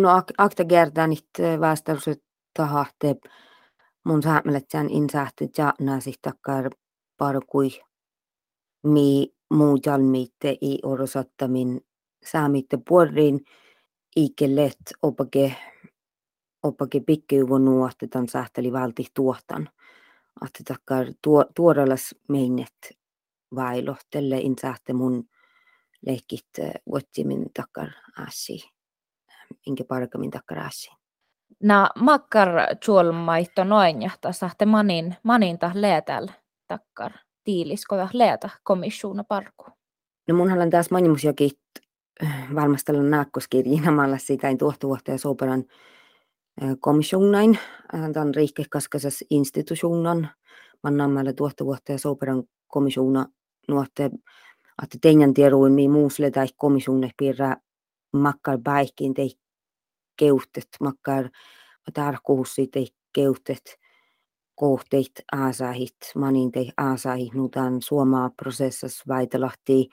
no akta kertanit vastaukset tahahte mun saamelatsään insähti jaana takkar parkui mi muu jalmiitte i orosattamin saamitte puorin ikellet opake opake pikkyuvon nuotte tan sähteli valti tuotan. Att takkar tuorelas meinet vailohtelle insähte mun leikit vuotsimin takkar assi. Inke parkamin takkar assi. Na makkar tjuolmaitto noin jahta sahte manin, maninta leetäl takkar tiiliskoja leeta komissiona parku. No mun haluan taas manimusiakin valmistella naakkoskirjinamalla sitä ei tuohtuvuotta ja soperan komissionain, tämän riikkekaskasas institutionan, mannammalle tuohtuvuotta ja soperan komissiona nuotte, että teidän tieduin mi muusle tai komissione piirrä makkar päihkiin tei keuhtet, makkar tarkkuus siitä keuhtet, kohteit aasahit, manin tei aasahit, nutan suomaa prosessas vaitelahti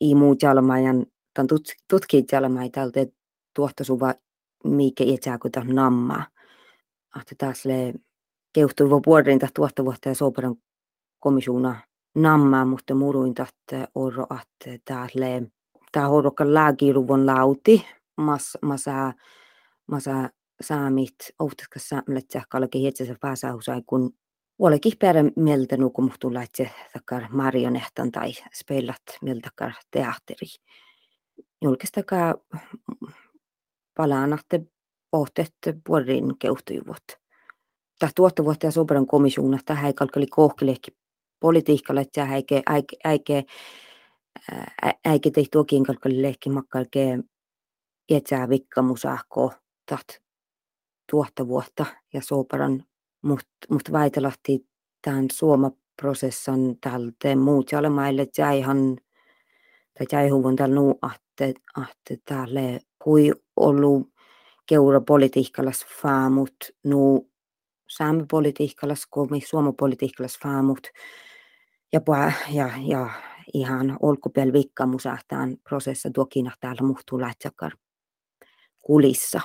i muut jalmajan, tan tutkit jalmai tältä tuohtasuva mikä etsääkuta namma. Että taas le keuhtuiva vuoden tuotta vuotta ja soperan komisuuna namma, mutta muruin tahte oro, että taas le tää horokka lääkiruvon lauti, mas, masa, masa saamit, ohtaska saamlet sähkälläkin hetsässä pääsähusai, kun Olekin perä mieltä nuku muhtuu laitse takar marionehtan tai speilat mieltä teatteri. Julkistakaa palaanatte pohtette puorin keuhtujuvut. Tämä vuotta ja sobran komisuuna, tämä ei kalkali kohkelehki politiikalle, että äike, äike, äike, tehty tuokin kalkali lehki makkalke etsää vikkamusahko taht tuotta vuotta ja soparan mut, mut väitelahti tämän suomaprosessan tältä muut jalmaille jäihan tai jäihuvun tällä nuu, että, että täällä kui ollut keurapolitiikkalas faamut, nu saamipolitiikkalas, komi suomapolitiikkalas faamut, ja, ja, ja ihan olkupel vikkamusahtaan prosessa tuokina täällä muhtuu lähtsäkar kulissa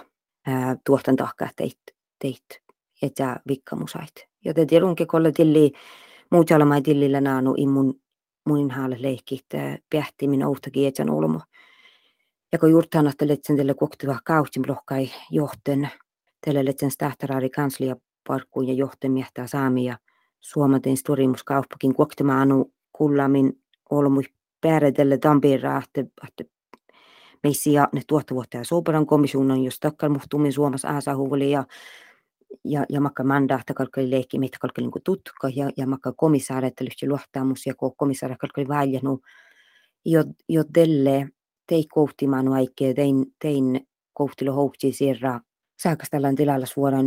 tuohtan tahkaa teit, teit etä vikkamusait. Joten tiedunkin kolle tilli muut jalmai tillillä naanu immun munin haalle leikki, että pähtimin ouhtakin etän olmo. Ja kun juurtaan letsen tälle koktiva kauhtim lohkai johten, tälle letsen stähtärari kanslia parkkuun ja johten miehtää saamia suomaten storimus kauppakin koktima anu kullamin olmui päädelle tampira, että, että meissä ne tuottavuutta ja soperan komissionan, jos takkar muhtumin Suomessa ääsähuvuli ja ja, ja makka mandaata kalkali leikki, mitä kalkali niin tutka ja, ja makka komissaari, että lyhti luottamus ja komissaari kalkali väljänu, jo, jo delle tei kohtimaan aikea, tein, tein kohtilo houkti sirra saakastellaan tilalla suoraan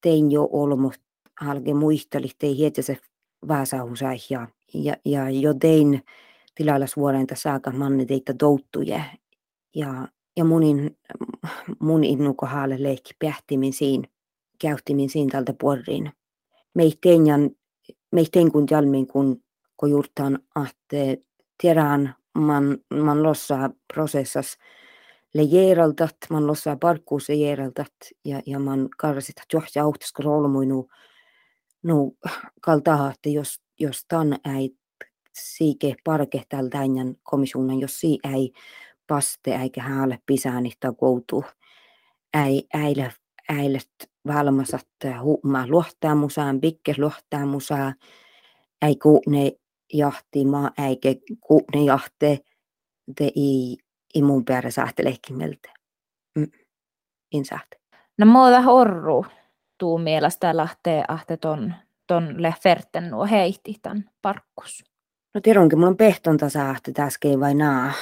tein jo olmo halke muisteli, tei hietä se vaasahusai ja, ja, ja jo tein tilalla suoraan saaka manne teitä douttuje ja, ja munin, mun innuko haalle leikki käyhtimin siinä tältä puoliin. Meittein, meittein kun jalmin kun, juurtaan ahte tiedään man, man lossa prosessas le jeeraldat, man lossa parkkuuse jeeraldat ja, ja man karsit johtaa auhtasko roolmuinu no kaltaa, että jos, jos tan ei siike parke tältä komisuunan, jos si ei paste eikä häälle pisääni tai koutu, ei äile, äilet valmasat huumaa luottaa musaan, pikke luottaa musaan, ei ne maa eikä kuune jahte te i, i mun päällä sähtelehkin meiltä. Mm. In sähte. No muuta horru tuu mielestä lähtee ahte ton, ton lehferten nuo heihti tämän parkkus. No tiedonkin, mulla on pehtonta sähte täskein vai naa.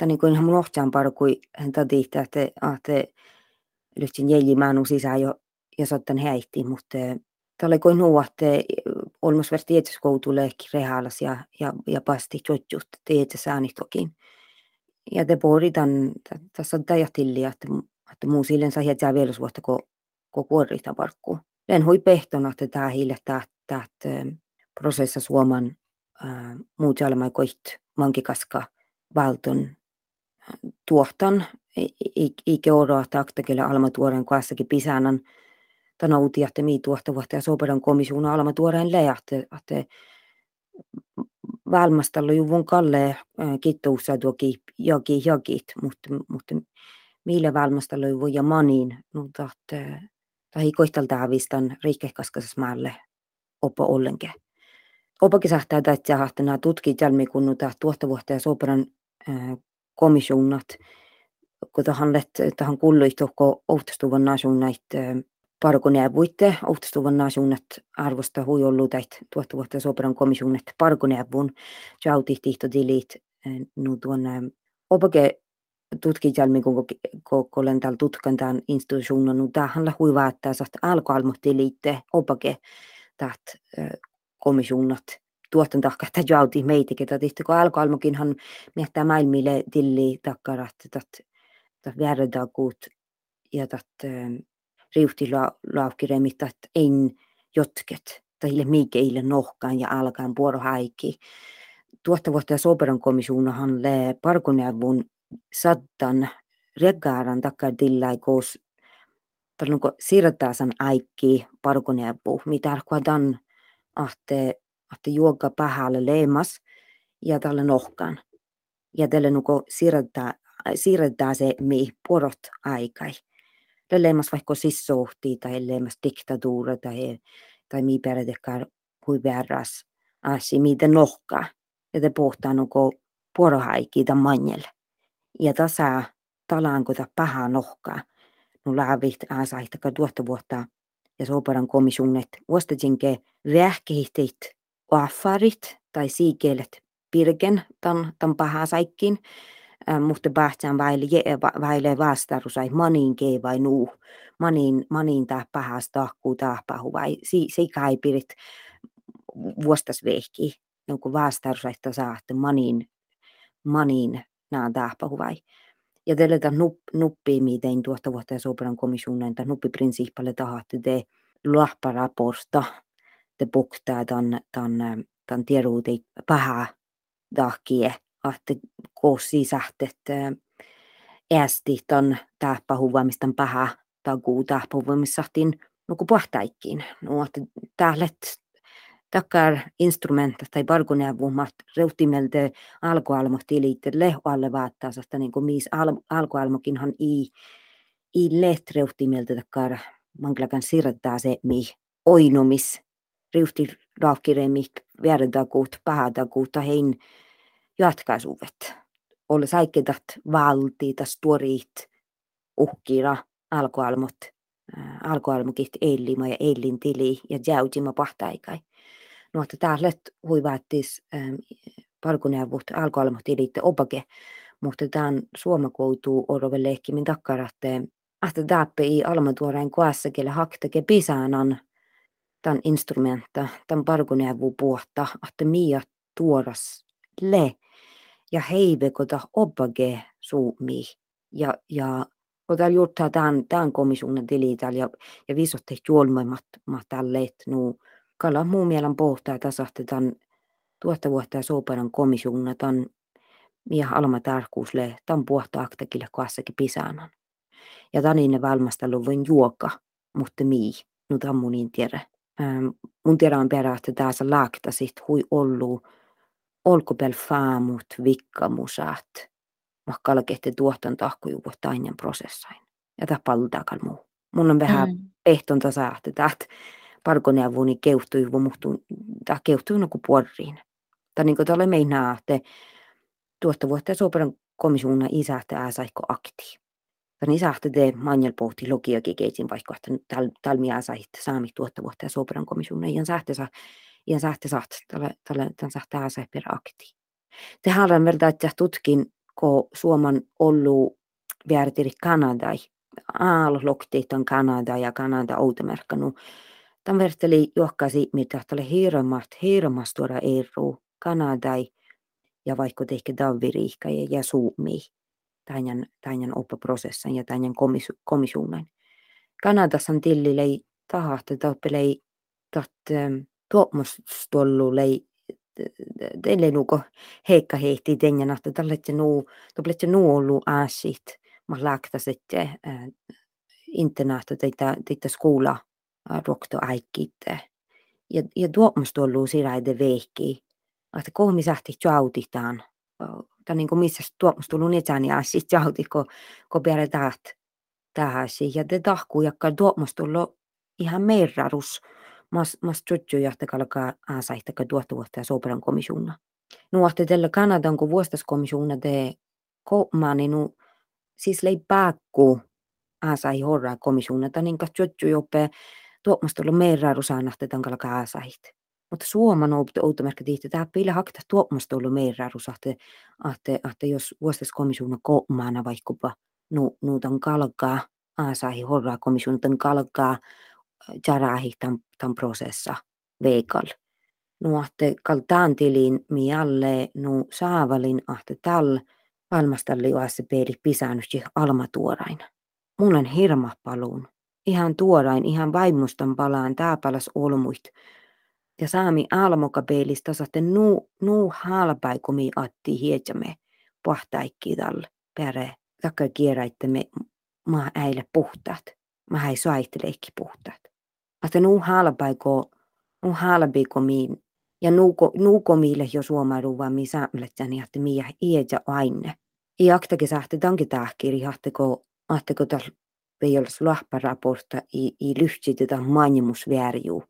Tämä niin kuin ihan mun ohtsaan parkui, hän tadihti, että ahte lyhtsin jäljimään sisään jo ja sotten heihti, mutta Tällä kuin nuotte olmus värti tietyskoutulehki rehalas ja, ja, ja pasti jotjut teitä tokin. Ja te poritan, tässä on täjähtilli, että, että muu silleen saa jätsää vielä vuotta, kun ko kuorita parkku. Len hui pehtona, että tämä hiille tämä prosessa suoman äh, muut jalmai koit mankikaska valton tuohtan Ike oroa taktakille alma tuoren kaassakin pisanan tänä uutiatte mii tuohta vuotta ja soperan alma tuoreen lejahte, että valmastella juvun kalle kittoussa tuoki joki jokit, mutta, mutta millä valmastella juvun ja maniin, mutta tai koistalta avistan riikkekaskasasmaalle oppo ollenkin. Opakin sahtaa, että nämä tutkit jälmi kun tuohta vuotta ja soperan komisjonat, kui tahan läht, tahan kuulla ihtohko ohtastuvan naasunnait äh, parko neuvuitte ohtastuvan naasunnat arvosta hui ollut täit tuotta vuotta sopran komisjonat parko neuvun jauti tihto dilit äh, nu tuon äh, opake tutkijalmi kun olen täällä tutkan tämän instituution, no tähän la huivaa, että saat alkoalmohtiliitte opake taht komissionat komisuunnat tuotan tahka, että kun alkoalmokinhan miettää maailmille tilli takkarat, että värdagut ja att riuhti laukiremit että en jotket tai ille nohkaan ja alkaan haikki. Tuotta vuotta soperan komisuunahan le parkonevun sattan reggaaran takkar tillai koos talunko sirtaasan aikki parkonevu, mitä arkuadan ahte, ahte juoga pahalle leemas ja tälle nohkaan. Ja tälle nuko sirtaa siirretään se mi porot aikai. Leimas vaikka sissohti tai leimas diktatuura tai, tai mi perätekään hui verras asi mitä nohkaa. Ja te pohtaa nuko porohaiki tämän manjelle. Ja tasa talaanko ta paha nohkaa. Nu laavit aasaihtakaan tuotta vuotta ja soparan komissionet vuostatinke vähkehitteit affarit tai siikelet pirgen tan, tan paha saikkin mutta bahtsan vaille, vaille vastarusai manin kei vai nuu. Manin, manin tää pahas tahkuu tahpahu vai si, si kaipirit vuostas vehki. Joku vastarusaita saatte manin, manin nää tahpahu vai. Ja tällä nup, nuppi miten tuosta vuotta ja soperan komissionen tai nuppi prinsiippalle tahatte te lahparaporsta te buktaa tämän, tämän, tämän tieduuteen paha tahkie att koosi sähtet äästi ton tahpahuvaamistan paha taguu tahpahuvaamissahtin nuku pahtaikkiin. No, että tählet takkar instrumentat tai parkuneuvomat reutimeltä alkualmohti liitteelle alle vaattaa, että niin kuin miis al, alkualmokinhan i, i let reutimeltä takkar manklakan sirtaa se mi oinumis riuhti raakiremit väärätakuut, pahatakuut, hein jatkaisuudet. Olla säiketat valtiita, stuorit, uhkira, alkoalmot, alkoalmukit eillima ja eillin tili ja jäytima pahtaikai. No, että täällä huivaattis ähm, palkuneuvot alkoalmot tilitte opake, mutta tämän suomakoutuu orove lehkimin takkarahteen. Että täppä ei almatuoreen koassa, kelle haktake pisaanan tämän instrumenta, tämän parkuneuvu puhta, että miä tuoras le ja heivekota oppage suumi. Ja, ja kota juurtaa tämän, tämän komisuuden tilitällä ja, ja viisotte juolmoimat tälle, että nu kala muu mielen pohtaa tasahte tämän tuotta vuotta ja soparan komisuuden tämän miä alma tarkkuusle tämän puhta aktakille kassakin pisanan. Ja tänne valmastelu voin juoka, mutta mii, nu tämän mun tiedä. Ähm, mun tiedä on perä, että tässä laakta sit hui ollut olkupel faamut vikkamusat. Mahkalla kehti tuohtan tahkujuvu tainjan prosessain. Ja tämä paltakal muu. Mun on vähän mm. ehtonta saahti, että parkoneavuni keuhtui, muhtu, tämä keuhtui noku puoriin. Tai niin kuin tälle meinaa, että tuosta vuotta soperan komisuuna isähtä ääsaikko akti. Tän isähtä te manjal pohti logiakin keitsin vaikka, että talmi ääsaihti saami tuotta vuotta ja soperan komisuuna. Ja sähtä saa ja sähti saht tämän sähti ääsä per akti. Te haluan verta, että tutkin, ko Suoman ollu vääritiri Kanadai. Aal loktiit on Kanada ja Kanada outomerkkanu. Tämän verteli johkasi, mitä tälle hirmat, hirmas tuoda eru Kanadai ja vaikka tehkä davviriikka ja, ja suumi tämän, tämän oppaprosessan ja tämän komisuunan. Kanadassa on tillilei tahahti tappelei tat tuomustollulle teille nuko heikka heihti tenjan, että tälle nu, tälle nu ollut aasit, ma läkta sitten internaata teitä, teitä skola rokto aikitte. Ja, ja tuomasta ollut siraide vehki, että kohmi sähti. Tai niin kuin missä ollut niitä ja sitten jauti, kun, kun perä taht tähän. Ja te tahkuu, jakka tuomasta ollut ihan merrarus. Mas, mas tuttu jahtakalka aasaihtakaa tuotta vuotta ja soperan komissiona. Nuohte tällä Kanadan, kun vuostaskomissiona te koomani, nu siis lei pääkku aasai horraa komissiona, tai niin kuin tuttu joppe tuomasta ollut merraru saanahte tankalla kaasahit. Mutta suoman outomerkki tihti, tämä pillä hakta tuomasta ollut merraru sahte, että, että jos vuostaskomissiona koomana vaikkapa nu, nu tan kalkaa aasai horraa komissiona, tan kalkaa jarahi tämän, tämän prosessa veikal. Nu ahte kaltaan tilin mi alle nu saavalin ahte tal valmastalli oasse peedi pisäännösti almatuorain. Mulla on hirma paluun. Ihan tuorain, ihan vaimustan palaan tääpäläs olmuit. Ja saami almoka peilistä saatte nu, nu halpaikumi atti hietsämme pahtaikki tal pere. Takka kierräitte maa äile puhtaat. Mä ei saitteleikki puhtaat. Että nu halpaiko, nu halpaiko miin. Ja nuuko, nuuko miille jo suomairu vaan mi saamletsäni, että miä iäjä aine. I aktake sahte tanke tahkiri, hahteko, hahteko tal peijollas lahparaporta i, i lyhtsitetä mainimusvärjuu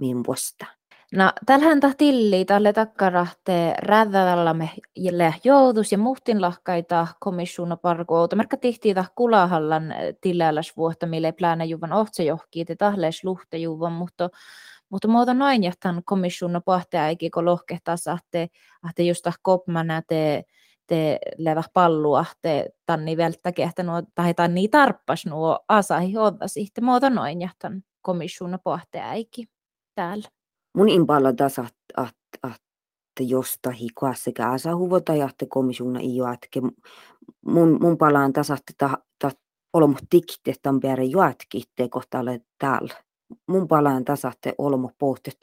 miin vuosta. No, tällähän tilli tälle takkarahte rädävällä jelle joutus ja muhtin lahkaita komissiona parkoota. Merkka tihti tah kulahallan tilälläs vuotta, mille pläänä juvan ohtse johkii te tahlees luhte juvan, mutta mutta muuta noin jähtän komissiona pahtea kun lohkehtaa sahte, että just kopmana te te levä pallua, te tanni välttäkin, että nuo, tai tanni tarppas nuo asahi odasi, te muuta noin jähtän komissiona pahtea täällä mun impalla tässä, että, että jostahi sekä asa huvota ja että komissuna i joatke. Mun, mun palaan että ta, olmo tikte tämän perään joatkitte kohtalle täällä. Mun palaan että olmo pohtet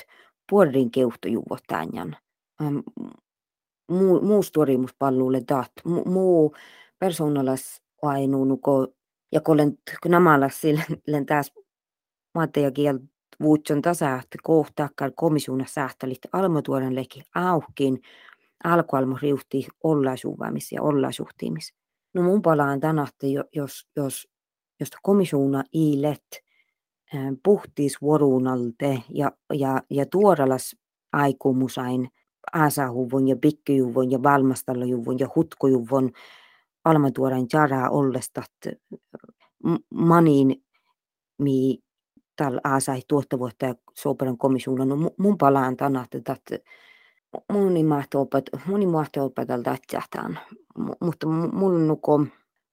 puolin keuhtojuvot tämän. Muu, storimus pallulle dat. Muu persoonalas ainuunuko ja kun olen namalla sille taas mateja kieltä vuutson tasahti kohtaakkaan komissiona sähtälit almotuoren leki auhkin alkualmo riuhti ollaisuuvamis ja ollaisuhtimis. No mun palaan tänahti, jos, jos, jos komissiona iilet puhtis vuoruunalte ja, ja, ja tuoralas aikuumusain asahuvun ja pikkijuvun ja valmastalojuvun ja hutkojuvun almatuoren jaraa ollestat maniin mi tal aasai tuottavuutta ja soperan komissiolla. No mun palaan tänä, että moni mahto opet, moni mahto opetelta tähtään. Mutta mulla nuko,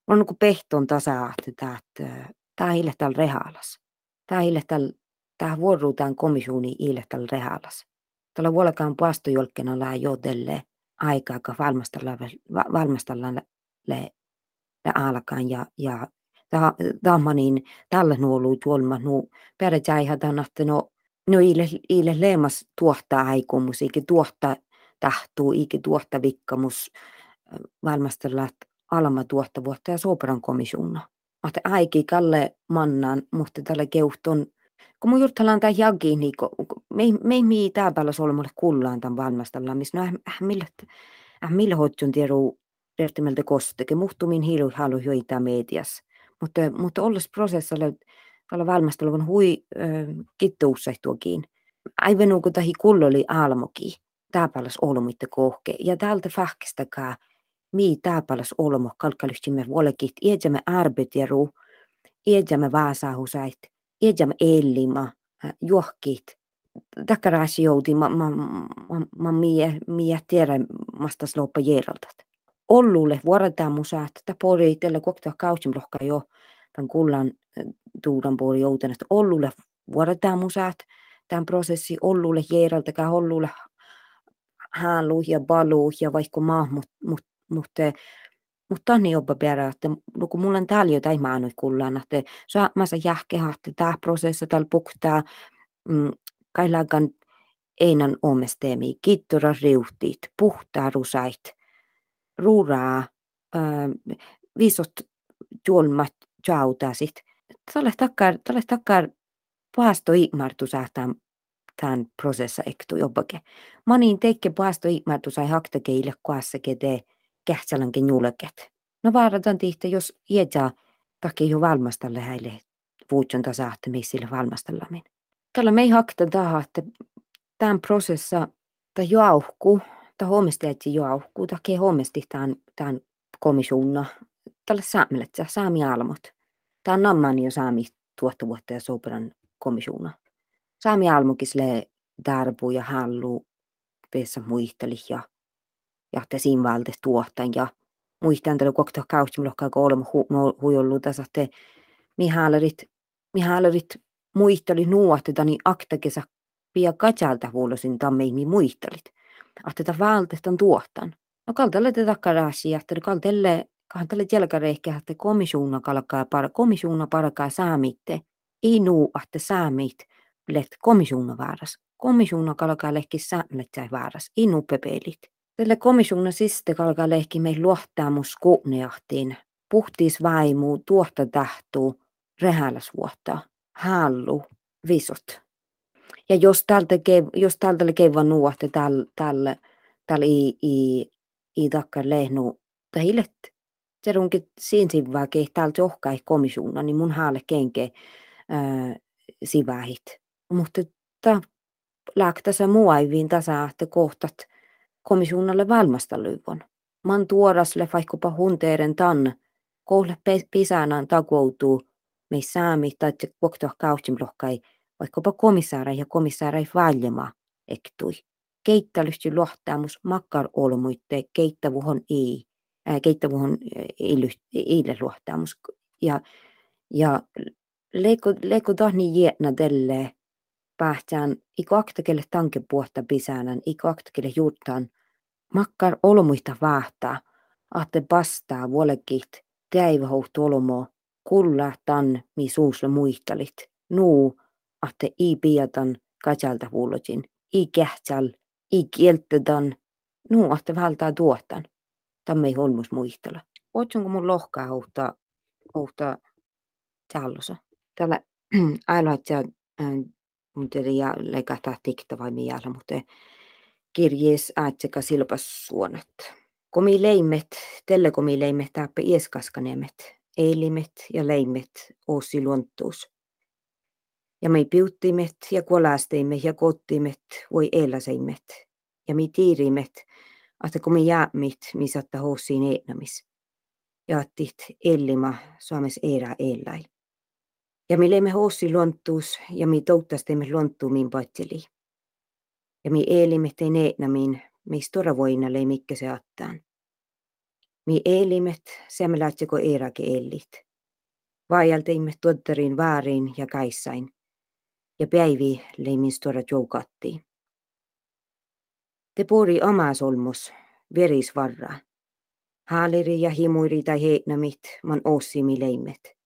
on nuko pehton tasa, että tämä ei tällä rehalas. Tämä ei tällä, tämä vuoruutaan komissioni ei tällä rehalas. Tällä vuolekaan pastojolkkena lää jotelle aikaa, kun valmistellaan, valmistellaan le, le alkaan ja, ja niin tällä nuolu tuolma nu peräjäihätän, että no, no ile, ile leemas tuottaa aikomus, eikä tuottaa tahtuu, eikä tuottaa vikkamus valmistella alma vuotta ja sopran komissiona. Että aiki kalle mannan, mutta tällä keuhton kun mun juurtellaan tämä jagi, niin me, ei mii täällä solmulle kullaan tämän valmistellaan, missä no äh, millä, äh, millä hoitsun tiedu Rehtimeltä kosteke, muhtumin hiilu halu joita mediassa. Mutta, mutta olles prosessilla tällä valmisteluvan hui äh, kittuussehtuakin. Aivan nuku tahi kulloli almoki. Tääpäläs olmuitte kohke. Ja täältä fahkistakaa mii tääpäläs olmo kalkkalystimme vuolekit. Iedjämme arbetjeru. Iedjämme vaasahusait. Iedjämme ellima. Juohkit. Takaraasi jouti ma, ma, ma, ma mie, mie tiedä mastas loppa jeraltat ollulle vuorotaan musaat, että pori tällä kokta kautsin lohka jo tämän kullan tuudan puoli että ollulle vuorotaan musaat, tämän prosessi ollulle jeeraltakaan ollulle haalu ja balu ja vaikka maa, mutta mut, mut, mutta niin jopa perä, että kun mulla on täällä jotain maanut kullaan, että saa mä saa jähkehahti tämä prosessi täällä puktaa, mm, kailagan einan omesteemi, kittora riuhtit, puhtaa rusait, ruuraa, viisot julmat jautasit. Tälle takkar, paasto imartu saattaa tämän prosessa ektu jobbake. Manin teikke paasto imartu sai haktakeille kuassa kede kähtsälankin julket. No vaarataan tihtä, jos iäjää takia jo valmastalle häille vuutson tasahte missille valmastallamin. Tällä me ei hakta taha, että tämän prosessa ta jauhku, ta huomesti, että jauhku, ta ke huomesti tämän, tämän komissiona, tällä saamelet, saami almot. Tämä on nammani jo saami tuotta vuotta ja sopran komissiona. Saami almukisle darbu ja hallu peessä muisteli ja ja te siinä valte tuottan ja muistan tällä kokta kausti mulla kolme huijollu tässä te mihalerit mihalerit muisteli nuohteta niin aktakesa pia katsalta huulosin tammeimi muistelit. Ahteta valtestan tuottan. No kaltalle te takkaraasi, että kaltalle kahtelle jälkärehkä, että komisuuna kalkaa para, komisuuna parakaa saamitte. Ei nuu, että saamit let komisuuna vaaras. Komisuuna kalkaa lehki saamit vaaras. Ei nuu pepelit. Tälle komisuuna siste kalkaa lehki mei luottamus kuunneahtiin. Puhtiis vaimu, tuotta tahtuu, rehäläsvuotta, hallu, visot. Ja jos tältä kev, jos tältä keva nuohte tällä tällä tällä i i i takkar lehnu tahillet. Se runkin siinä sivaa ke täältä johkai komisuuna, niin mun haalle kenke ää, sivähit. Mutta ta lääktäsä muaiviin tasa, että kohtat komisuunalle valmasta lyvon. Man tuorasle vaikkapa hunteeren tan, kohle pisänään takoutuu, me saami tai koktoa kausimlohkai vaikkapa komissaarai ja komissaarai valjema ektui. Keittälysty luottamus makkar olmuitte keittävuhon ei, ää, keittävuhon eille luottamus. Ja, ja leiko, leiko tahni jietna tälle pähtään, iko aktakelle tankepuotta pisänän, iko aktakelle juuttaan, makkar olmuita vaahtaa, ahte bastaa vuolekit, täivähouhtu olmo, kulla tan, mi suusle muistalit, nuu, ahte i piatan katsalta huulotin, i kähtsal, i kieltetan, nuu ahte valtaa tuotan. Tämä ei holmus muistella. Otsunko mun lohkaa ohtaa, ohtaa tallosa. Tällä ailaatsia mun tiedä ja leikata tikta vai miellä, mutta kirjees aatseka silpas suonat. Komi leimet, tälle komi leimet taappe ieskaskanemet, eilimet ja leimet oossi luontuus. Ja me piuttimet ja kuolasteimet ja kottimet voi eläseimet. Ja me tiirimet, että kun me jäämit, mi satta hossiin eenamis. Ja attit ellima suomes erä eläi. Ja me leimme hossi luontuus ja me toutasteimme luontuumin patseli. Ja me eelimet ei neenamin, me stora voina lei mikä se attaan. Mi eelimet, se me laatseko eräke ellit. Vaajalteimme tuottarin väärin ja kaissain ja päivi leimin stora joukatti. Te pori oma solmus, verisvarra. Haaliri ja himuiri tai heinamit man ossimi leimet.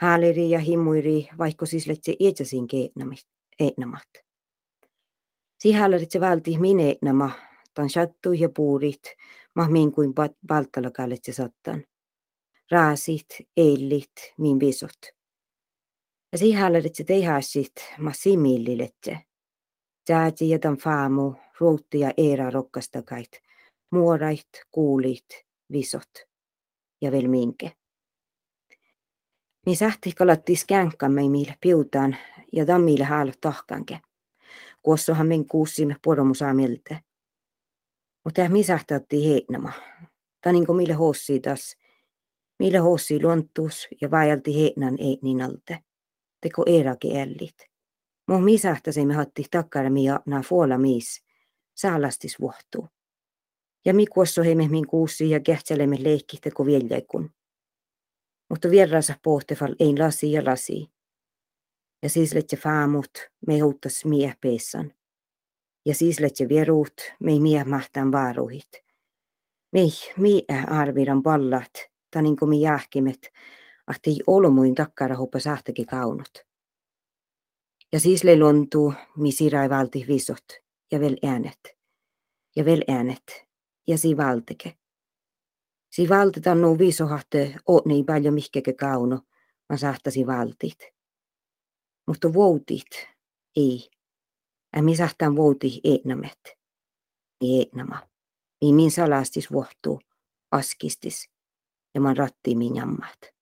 Haaliri ja himuiri vaikka siis letse ietsäsin keenamat. Sihallerit se valti mine nama, tan sattu ja puurit, min kuin valtalakalle se sattan. Raasit, eilit, min visot. Ja teihäsit ma similliletse. Tääti jätän faamu, ruutti ja eera rokkastakait, muorait, kuulit, visot ja vielä minke. Mi sähti kalattis känkkämme millä piutaan ja tammille haalla tahkanke. Kuossohan men kuussimme poromusaa miltä. Mutta mi sähtätti heinäma. Ta niin mille hossi tas. Mille hossi luontuus ja vajalti heinän ei niin alte teko erake ällit. Mo misähtäsemme hatti takkara mia na fuola mis, saalastis vuohtuu. Ja mi kuosso heimme min kuussi ja kehtselemme leikki teko viljeikun. Mutta vierransa pohtefal ein lasi ja lasi. Ja siis letse faamut, me houttas mie peessan. Ja siis letse vieruut, me mie mahtaan vaaruhit. Mei, mie arviran pallat, tanin kuin mi jahkimet, ahti olmuin takkara huppa sahtaki kaunut. Ja siis le lontuu, mi sirai valti visot, ja vel äänet, ja vel äänet, ja si valtike. Si valtitan nuo viisohahte oot niin paljon mihkekö kauno, mä sahtasi valtit. Mutta voutit ei. Ja mi sahtan vouti eetnamet. Ei eetnama. Niin min salastis vuohtuu askistis ja man ratti min jammat.